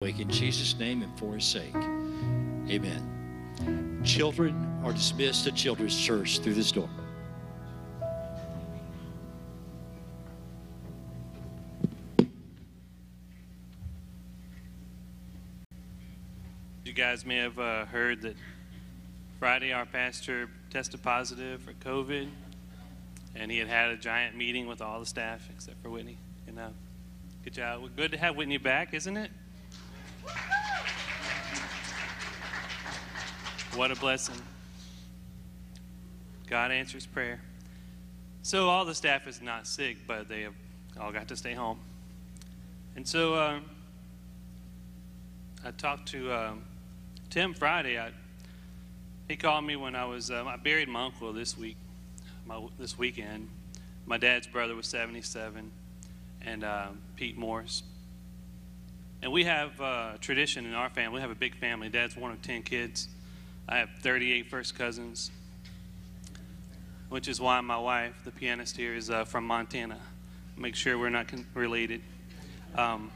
In Jesus' name and for his sake. Amen. Children are dismissed to Children's Church through this door. You guys may have uh, heard that Friday our pastor tested positive for COVID, and he had had a giant meeting with all the staff except for Whitney. You know, good job. Good to have Whitney back, isn't it? What a blessing. God answers prayer. So all the staff is not sick, but they have all got to stay home. And so uh, I talked to um, Tim Friday. I, he called me when I was um, I buried my uncle this week, my, this weekend. My dad's brother was 77, and Pete Morris. And we have uh, a tradition in our family. We have a big family. Dad's one of 10 kids. I have 38 first cousins, which is why my wife, the pianist here, is uh, from Montana. Make sure we're not con- related. Um,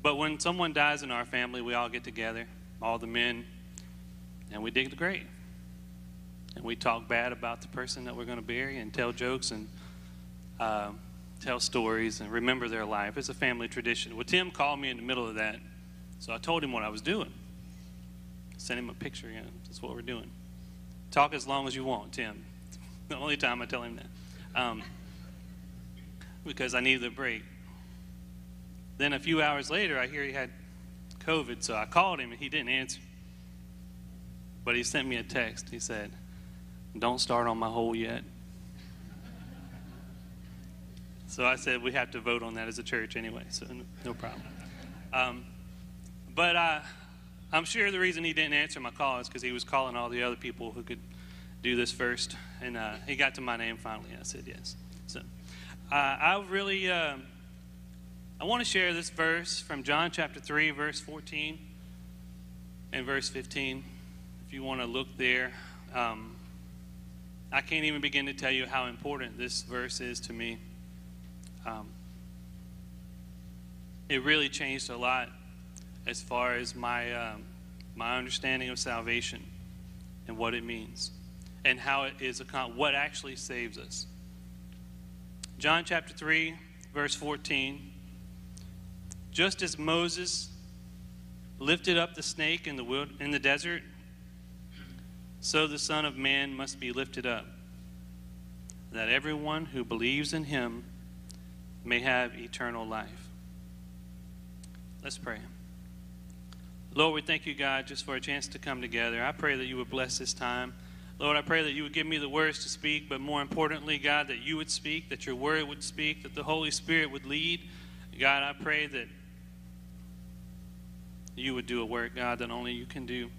but when someone dies in our family, we all get together, all the men, and we dig the grave. And we talk bad about the person that we're going to bury and tell jokes and uh, tell stories and remember their life. It's a family tradition. Well, Tim called me in the middle of that so I told him what I was doing. Sent him a picture, know, that's what we're doing. Talk as long as you want, Tim. The only time I tell him that. Um, because I needed a break. Then a few hours later, I hear he had COVID, so I called him and he didn't answer. But he sent me a text. He said, Don't start on my hole yet. So I said, We have to vote on that as a church anyway, so no problem. Um, but uh, I'm sure the reason he didn't answer my call is because he was calling all the other people who could do this first. And uh, he got to my name finally. I said yes. So uh, I really, uh, I want to share this verse from John chapter 3, verse 14 and verse 15. If you want to look there, um, I can't even begin to tell you how important this verse is to me. Um, it really changed a lot as far as my, um, my understanding of salvation and what it means and how it is what actually saves us. John chapter 3, verse 14. Just as Moses lifted up the snake in the, wild, in the desert, so the Son of Man must be lifted up, that everyone who believes in him may have eternal life. Let's pray. Lord, we thank you, God, just for a chance to come together. I pray that you would bless this time. Lord, I pray that you would give me the words to speak, but more importantly, God, that you would speak, that your word would speak, that the Holy Spirit would lead. God, I pray that you would do a work, God, that only you can do.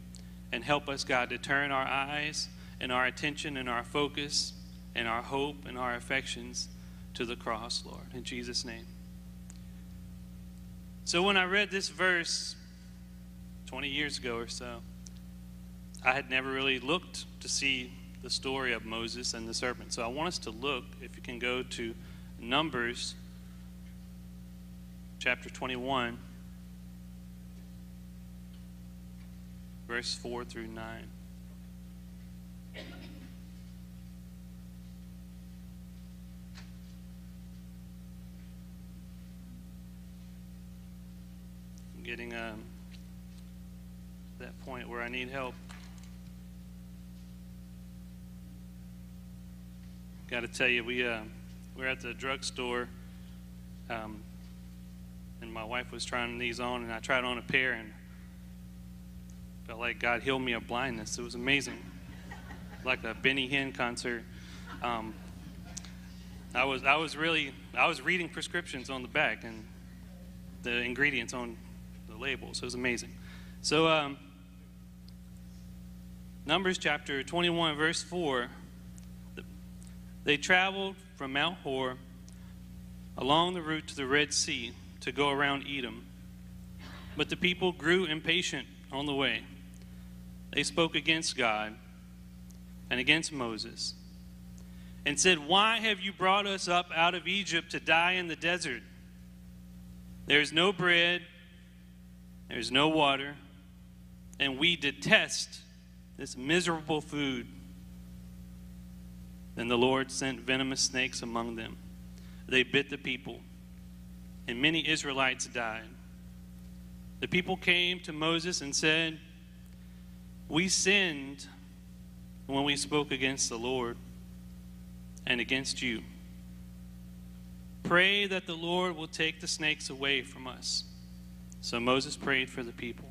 And help us, God, to turn our eyes and our attention and our focus and our hope and our affections to the cross, Lord. In Jesus' name. So when I read this verse, 20 years ago or so, I had never really looked to see the story of Moses and the serpent. So I want us to look, if you can go to Numbers chapter 21, verse 4 through 9. Getting um, that point where I need help. Got to tell you, we uh, we are at the drugstore, um, and my wife was trying these on, and I tried on a pair, and felt like God healed me of blindness. It was amazing, like a Benny Hinn concert. Um, I was I was really I was reading prescriptions on the back and the ingredients on the labels. So it was amazing. So um, Numbers chapter 21, verse 4. They traveled from Mount Hor along the route to the Red Sea to go around Edom. But the people grew impatient on the way. They spoke against God and against Moses and said, Why have you brought us up out of Egypt to die in the desert? There's no bread, there's no water, and we detest this miserable food. Then the Lord sent venomous snakes among them. They bit the people, and many Israelites died. The people came to Moses and said, We sinned when we spoke against the Lord and against you. Pray that the Lord will take the snakes away from us. So Moses prayed for the people.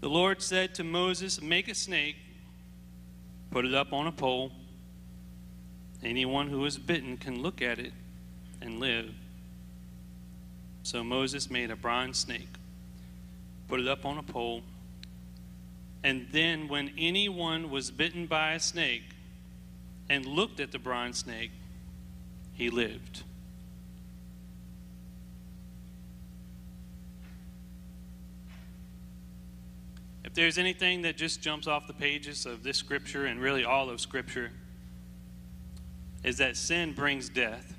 The Lord said to Moses, Make a snake, put it up on a pole. Anyone who is bitten can look at it and live. So Moses made a bronze snake, put it up on a pole, and then when anyone was bitten by a snake and looked at the bronze snake, he lived. There's anything that just jumps off the pages of this scripture and really all of scripture, is that sin brings death.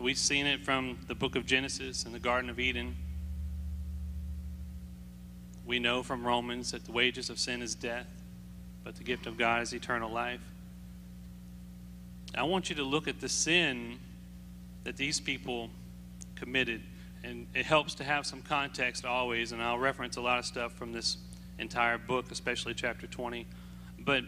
We've seen it from the book of Genesis and the Garden of Eden. We know from Romans that the wages of sin is death, but the gift of God is eternal life. I want you to look at the sin that these people committed and it helps to have some context always, and I'll reference a lot of stuff from this entire book, especially chapter 20. But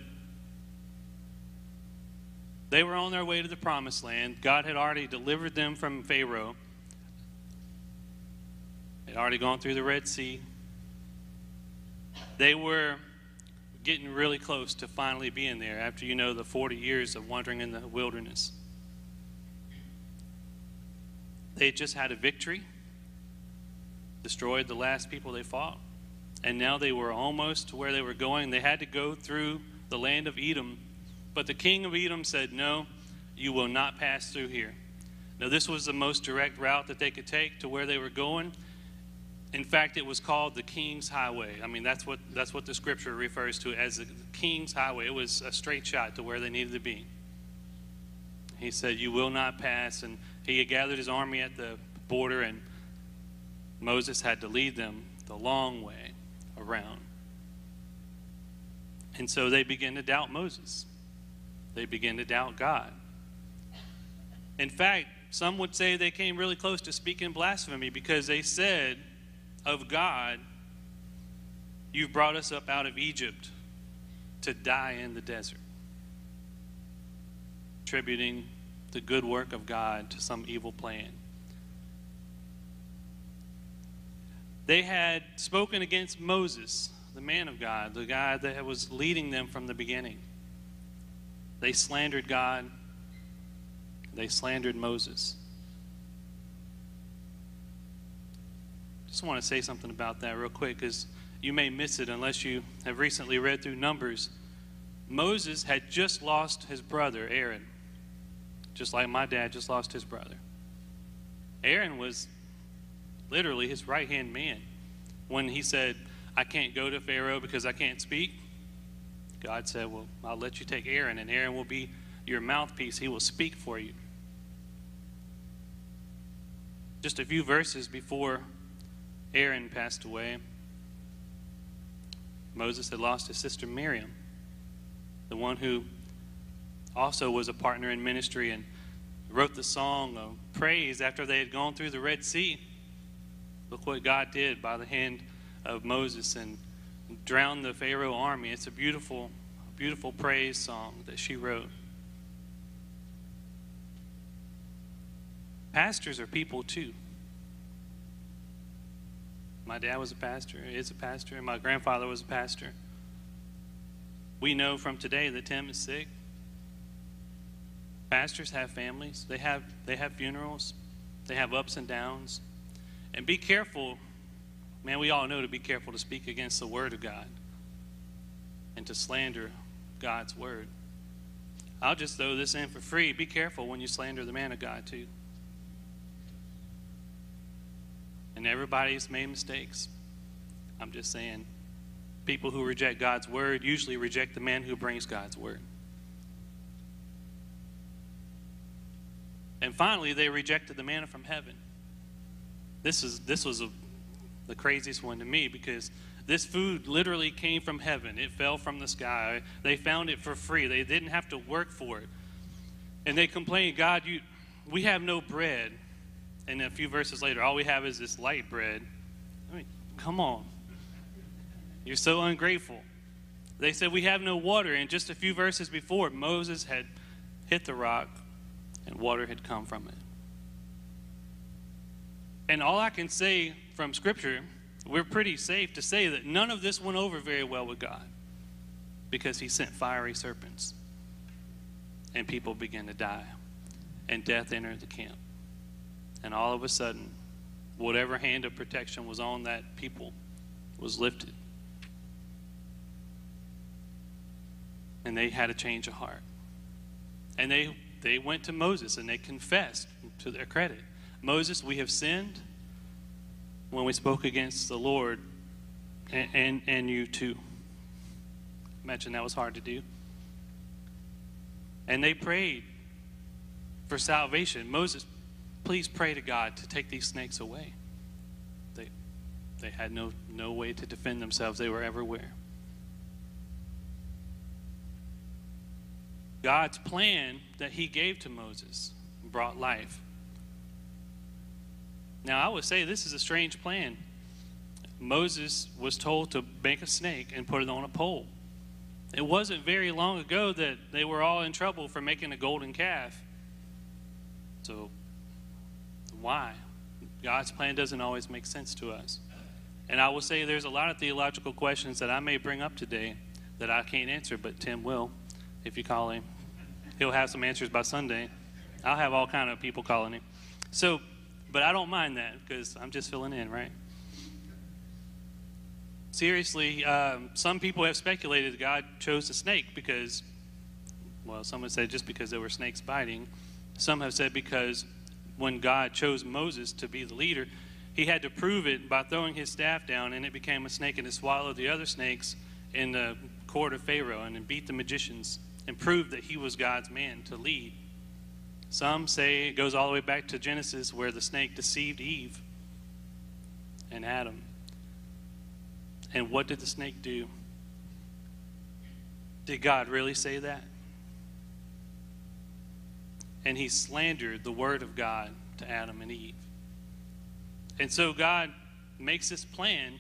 they were on their way to the promised land. God had already delivered them from Pharaoh. They'd already gone through the Red Sea. They were getting really close to finally being there after, you know, the 40 years of wandering in the wilderness. They just had a victory destroyed the last people they fought. And now they were almost to where they were going. They had to go through the land of Edom. But the king of Edom said, No, you will not pass through here. Now, this was the most direct route that they could take to where they were going. In fact, it was called the King's Highway. I mean, that's what, that's what the scripture refers to as the King's Highway. It was a straight shot to where they needed to be. He said, You will not pass. And he had gathered his army at the border, and Moses had to lead them the long way around. And so they begin to doubt Moses. They begin to doubt God. In fact, some would say they came really close to speaking blasphemy because they said of God, You've brought us up out of Egypt to die in the desert, attributing the good work of God to some evil plan. They had spoken against Moses, the man of God, the guy that was leading them from the beginning. They slandered God, they slandered Moses. Just want to say something about that real quick because you may miss it unless you have recently read through Numbers. Moses had just lost his brother, Aaron, just like my dad just lost his brother. Aaron was literally his right hand man. When he said, I can't go to Pharaoh because I can't speak, God said, Well, I'll let you take Aaron, and Aaron will be your mouthpiece. He will speak for you. Just a few verses before Aaron passed away, Moses had lost his sister Miriam, the one who also was a partner in ministry and wrote the song of praise after they had gone through the Red Sea. Look what God did by the hand of Moses and drowned the Pharaoh army. It's a beautiful, beautiful praise song that she wrote. Pastors are people too. My dad was a pastor, is a pastor, and my grandfather was a pastor. We know from today that Tim is sick. Pastors have families. They have they have funerals. They have ups and downs. And be careful, man, we all know to be careful to speak against the Word of God and to slander God's Word. I'll just throw this in for free. Be careful when you slander the man of God, too. And everybody's made mistakes. I'm just saying, people who reject God's Word usually reject the man who brings God's Word. And finally, they rejected the manna from heaven. This is this was a, the craziest one to me because this food literally came from heaven. It fell from the sky. They found it for free. They didn't have to work for it. And they complained, God, you, we have no bread. And a few verses later, all we have is this light bread. I mean, come on. You're so ungrateful. They said, We have no water. And just a few verses before, Moses had hit the rock and water had come from it. And all I can say from Scripture, we're pretty safe to say that none of this went over very well with God because he sent fiery serpents and people began to die and death entered the camp. And all of a sudden, whatever hand of protection was on that people was lifted. And they had a change of heart. And they, they went to Moses and they confessed to their credit Moses, we have sinned when we spoke against the Lord and, and, and you too. Imagine that was hard to do. And they prayed for salvation. Moses, please pray to God to take these snakes away. They, they had no, no way to defend themselves, they were everywhere. God's plan that he gave to Moses brought life. Now, I would say this is a strange plan. Moses was told to make a snake and put it on a pole. It wasn't very long ago that they were all in trouble for making a golden calf. So, why? God's plan doesn't always make sense to us. And I will say there's a lot of theological questions that I may bring up today that I can't answer, but Tim will, if you call him. He'll have some answers by Sunday. I'll have all kind of people calling him. So, but I don't mind that because I'm just filling in, right? Seriously, um, some people have speculated God chose a snake because, well, someone said just because there were snakes biting. Some have said because when God chose Moses to be the leader, he had to prove it by throwing his staff down and it became a snake and it swallowed the other snakes in the court of Pharaoh and beat the magicians and proved that he was God's man to lead. Some say it goes all the way back to Genesis where the snake deceived Eve and Adam. And what did the snake do? Did God really say that? And he slandered the word of God to Adam and Eve. And so God makes this plan.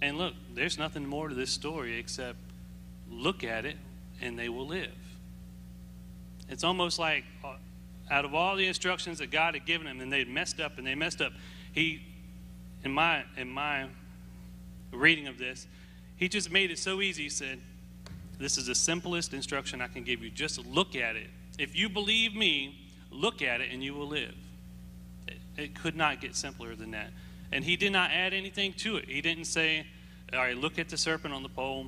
And look, there's nothing more to this story except look at it and they will live. It's almost like uh, out of all the instructions that God had given them, and they'd messed up and they messed up, he, in my, in my reading of this, he just made it so easy. He said, This is the simplest instruction I can give you. Just look at it. If you believe me, look at it and you will live. It, it could not get simpler than that. And he did not add anything to it. He didn't say, All right, look at the serpent on the pole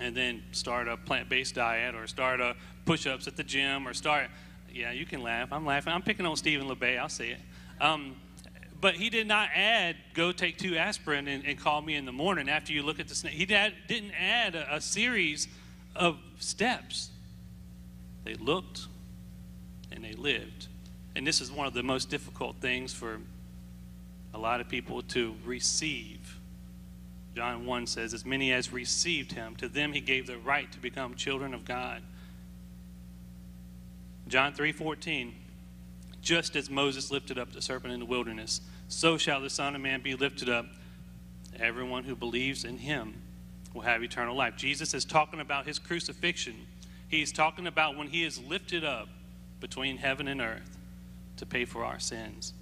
and then start a plant based diet or start a push ups at the gym or start. Yeah, you can laugh. I'm laughing. I'm picking on Stephen LeBay. I'll say it. Um, but he did not add, go take two aspirin and, and, call me in the morning after you look at the snake. He did, didn't add a, a series of steps. They looked and they lived. And this is one of the most difficult things for a lot of people to receive John 1 says, As many as received him, to them he gave the right to become children of God. John 3:14 Just as Moses lifted up the serpent in the wilderness, so shall the Son of Man be lifted up. Everyone who believes in him will have eternal life. Jesus is talking about his crucifixion. He's talking about when he is lifted up between heaven and earth to pay for our sins.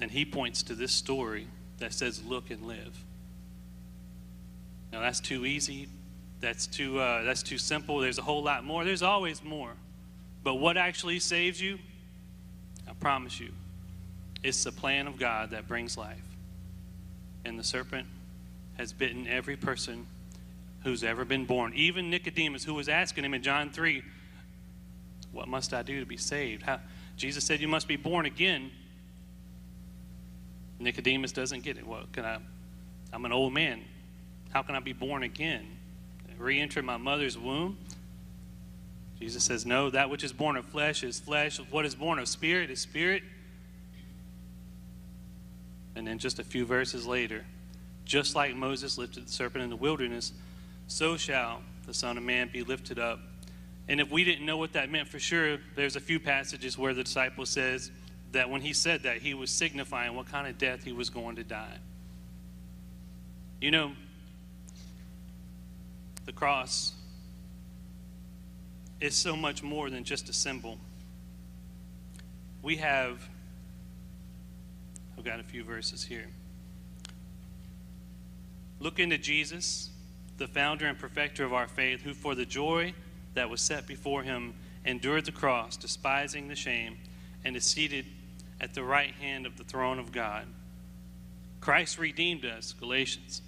And he points to this story that says, Look and live. Now, that's too easy. That's too, uh, that's too simple. There's a whole lot more. There's always more. But what actually saves you, I promise you, it's the plan of God that brings life. And the serpent has bitten every person who's ever been born. Even Nicodemus, who was asking him in John 3, What must I do to be saved? How, Jesus said, You must be born again. Nicodemus doesn't get it. Well, can I? I'm an old man. How can I be born again? Re enter my mother's womb? Jesus says, No, that which is born of flesh is flesh. What is born of spirit is spirit. And then just a few verses later, just like Moses lifted the serpent in the wilderness, so shall the Son of Man be lifted up. And if we didn't know what that meant for sure, there's a few passages where the disciple says that when he said that, he was signifying what kind of death he was going to die. You know, the cross is so much more than just a symbol. We have, I've got a few verses here. Look into Jesus, the founder and perfecter of our faith, who for the joy that was set before him endured the cross, despising the shame, and is seated at the right hand of the throne of God. Christ redeemed us, Galatians,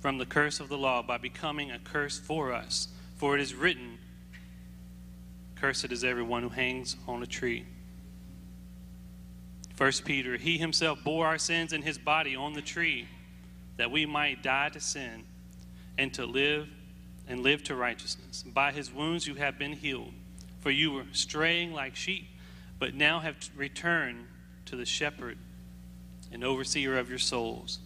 from the curse of the law by becoming a curse for us. For it is written, Cursed is everyone who hangs on a tree. 1 Peter, He himself bore our sins in his body on the tree, that we might die to sin and to live and live to righteousness. By his wounds you have been healed, for you were straying like sheep, but now have returned to the shepherd and overseer of your souls.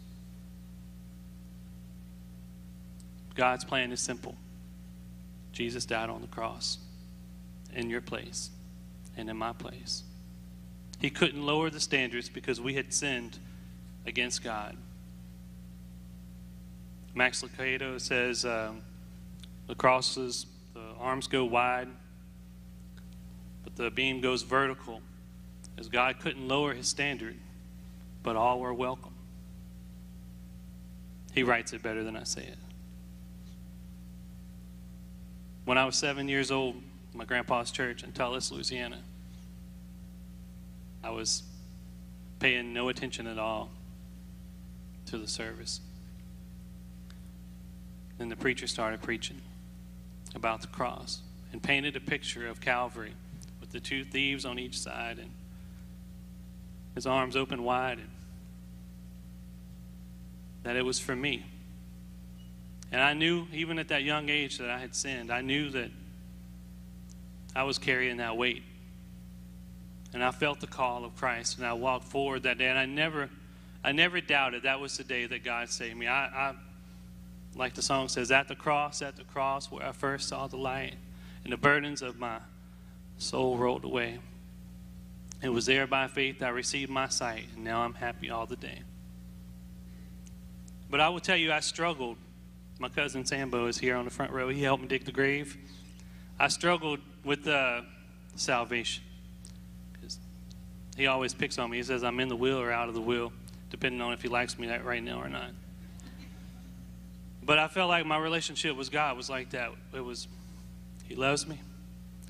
God's plan is simple. Jesus died on the cross in your place and in my place. He couldn't lower the standards because we had sinned against God. Max Lucado says um, the crosses, the arms go wide, but the beam goes vertical, as God couldn't lower his standard, but all were welcome. He writes it better than I say it. When I was seven years old, my grandpa's church in Tullos, Louisiana, I was paying no attention at all to the service. Then the preacher started preaching about the cross and painted a picture of Calvary with the two thieves on each side and his arms open wide and that it was for me. And I knew, even at that young age, that I had sinned. I knew that I was carrying that weight. And I felt the call of Christ, and I walked forward that day. And I never, I never doubted that was the day that God saved me. I, I like the song says, at the cross, at the cross, where I first saw the light, and the burdens of my soul rolled away. It was there by faith I received my sight, and now I'm happy all the day. But I will tell you, I struggled my cousin Sambo is here on the front row. He helped me dig the grave. I struggled with uh, salvation because he always picks on me. He says I'm in the will or out of the will, depending on if he likes me right now or not. But I felt like my relationship with God was like that. It was, He loves me,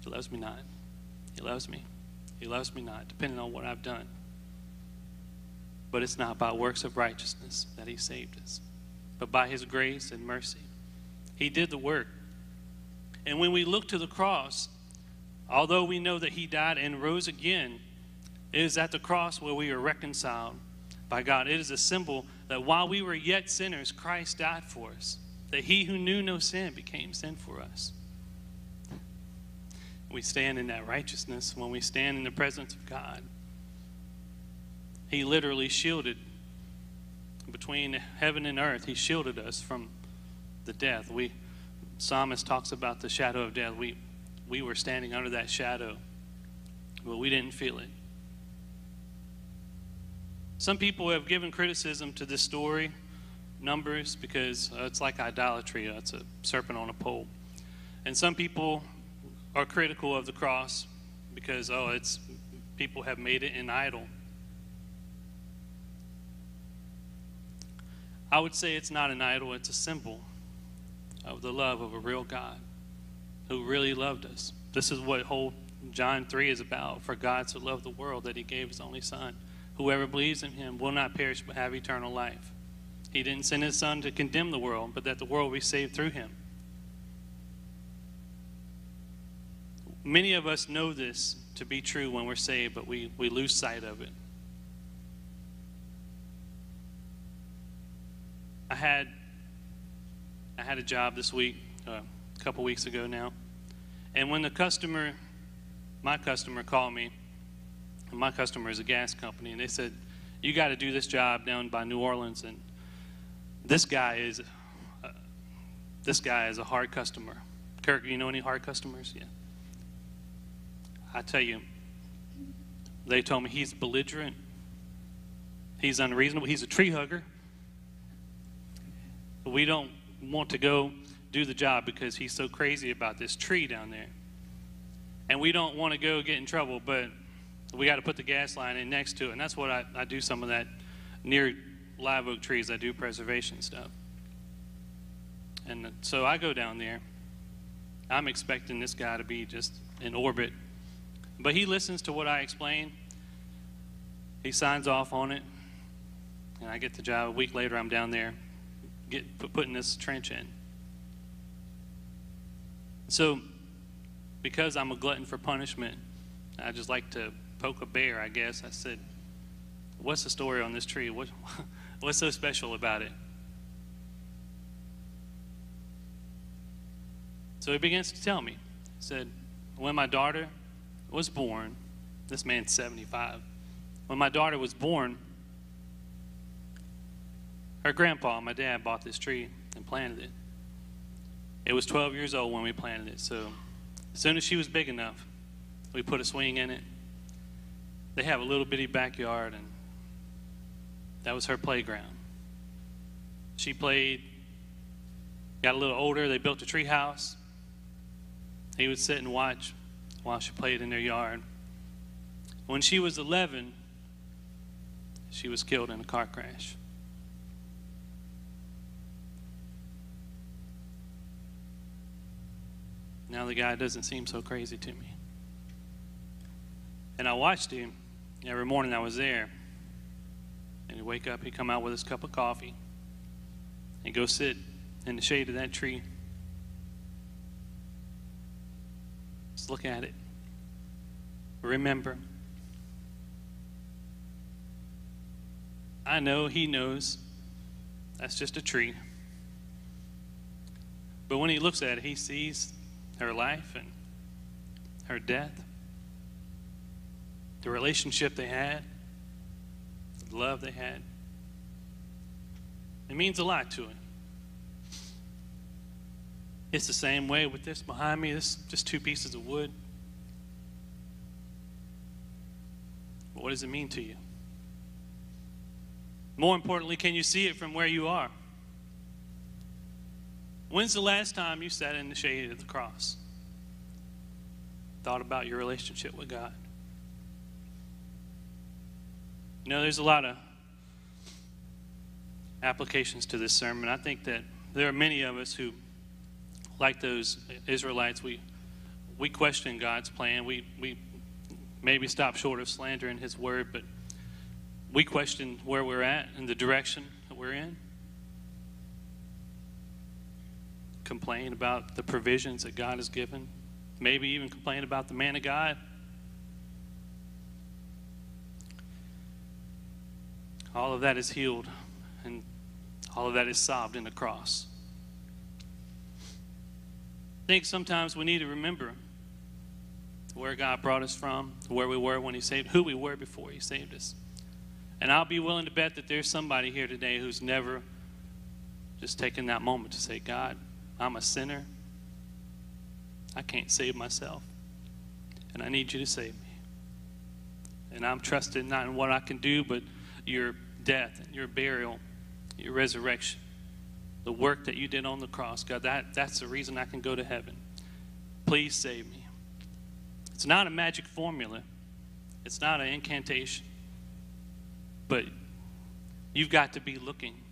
He loves me not. He loves me, He loves me not, depending on what I've done. But it's not by works of righteousness that He saved us but by his grace and mercy. He did the work. And when we look to the cross, although we know that he died and rose again, it is at the cross where we are reconciled by God. It is a symbol that while we were yet sinners, Christ died for us, that he who knew no sin became sin for us. We stand in that righteousness when we stand in the presence of God. He literally shielded between heaven and earth. He shielded us from the death. We psalmist talks about the shadow of death. We we were standing under that shadow, but we didn't feel it. Some people have given criticism to this story, Numbers, because uh, it's like idolatry. It's a serpent on a pole. And some people are critical of the cross because, oh, it's people have made it an idol. I would say it's not an idol, it's a symbol of the love of a real God who really loved us. This is what whole John 3 is about. For God so loved the world that he gave his only Son. Whoever believes in him will not perish but have eternal life. He didn't send his Son to condemn the world, but that the world be saved through him. Many of us know this to be true when we're saved, but we, we lose sight of it. I had I had a job this week, uh, a couple weeks ago now, and when the customer, my customer, called me, my customer is a gas company, and they said, you got to do this job down by New Orleans, and this guy is, uh, this guy is a hard customer. Kirk, do you know any hard customers? Yeah. I tell you, they told me he's belligerent, he's unreasonable, he's a tree hugger. We don't want to go do the job because he's so crazy about this tree down there. And we don't want to go get in trouble, but we got to put the gas line in next to it. And that's what I, I do some of that near live oak trees. I do preservation stuff. And so I go down there. I'm expecting this guy to be just in orbit. But he listens to what I explain. He signs off on it. And I get the job. A week later, I'm down there get, putting this trench in. So, because I'm a glutton for punishment, I just like to poke a bear, I guess. I said, What's the story on this tree? What, what's so special about it? So he begins to tell me. He said, When my daughter was born, this man's 75. When my daughter was born, her grandpa, my dad, bought this tree and planted it. It was 12 years old when we planted it. So as soon as she was big enough, we put a swing in it. They have a little bitty backyard, and that was her playground. She played, got a little older. They built a tree house. He would sit and watch while she played in their yard. When she was 11, she was killed in a car crash. Now the guy doesn't seem so crazy to me. And I watched him every morning I was there. And he'd wake up, he'd come out with his cup of coffee and go sit in the shade of that tree. Just look at it. Remember. I know he knows that's just a tree. But when he looks at it, he sees her life and her death, the relationship they had, the love they had. It means a lot to him. It's the same way with this behind me. This just two pieces of wood. But what does it mean to you? More importantly, can you see it from where you are? When's the last time you sat in the shade of the cross? Thought about your relationship with God? You know, there's a lot of applications to this sermon. I think that there are many of us who, like those Israelites, we we question God's plan. We we maybe stop short of slandering His word, but we question where we're at and the direction that we're in. complain about the provisions that God has given, maybe even complain about the man of God. All of that is healed and all of that is solved in the cross. I think sometimes we need to remember where God brought us from, where we were when He saved, who we were before He saved us. And I'll be willing to bet that there's somebody here today who's never just taken that moment to say, God, I'm a sinner. I can't save myself. And I need you to save me. And I'm trusting not in what I can do, but your death and your burial, your resurrection, the work that you did on the cross. God, that, that's the reason I can go to heaven. Please save me. It's not a magic formula, it's not an incantation. But you've got to be looking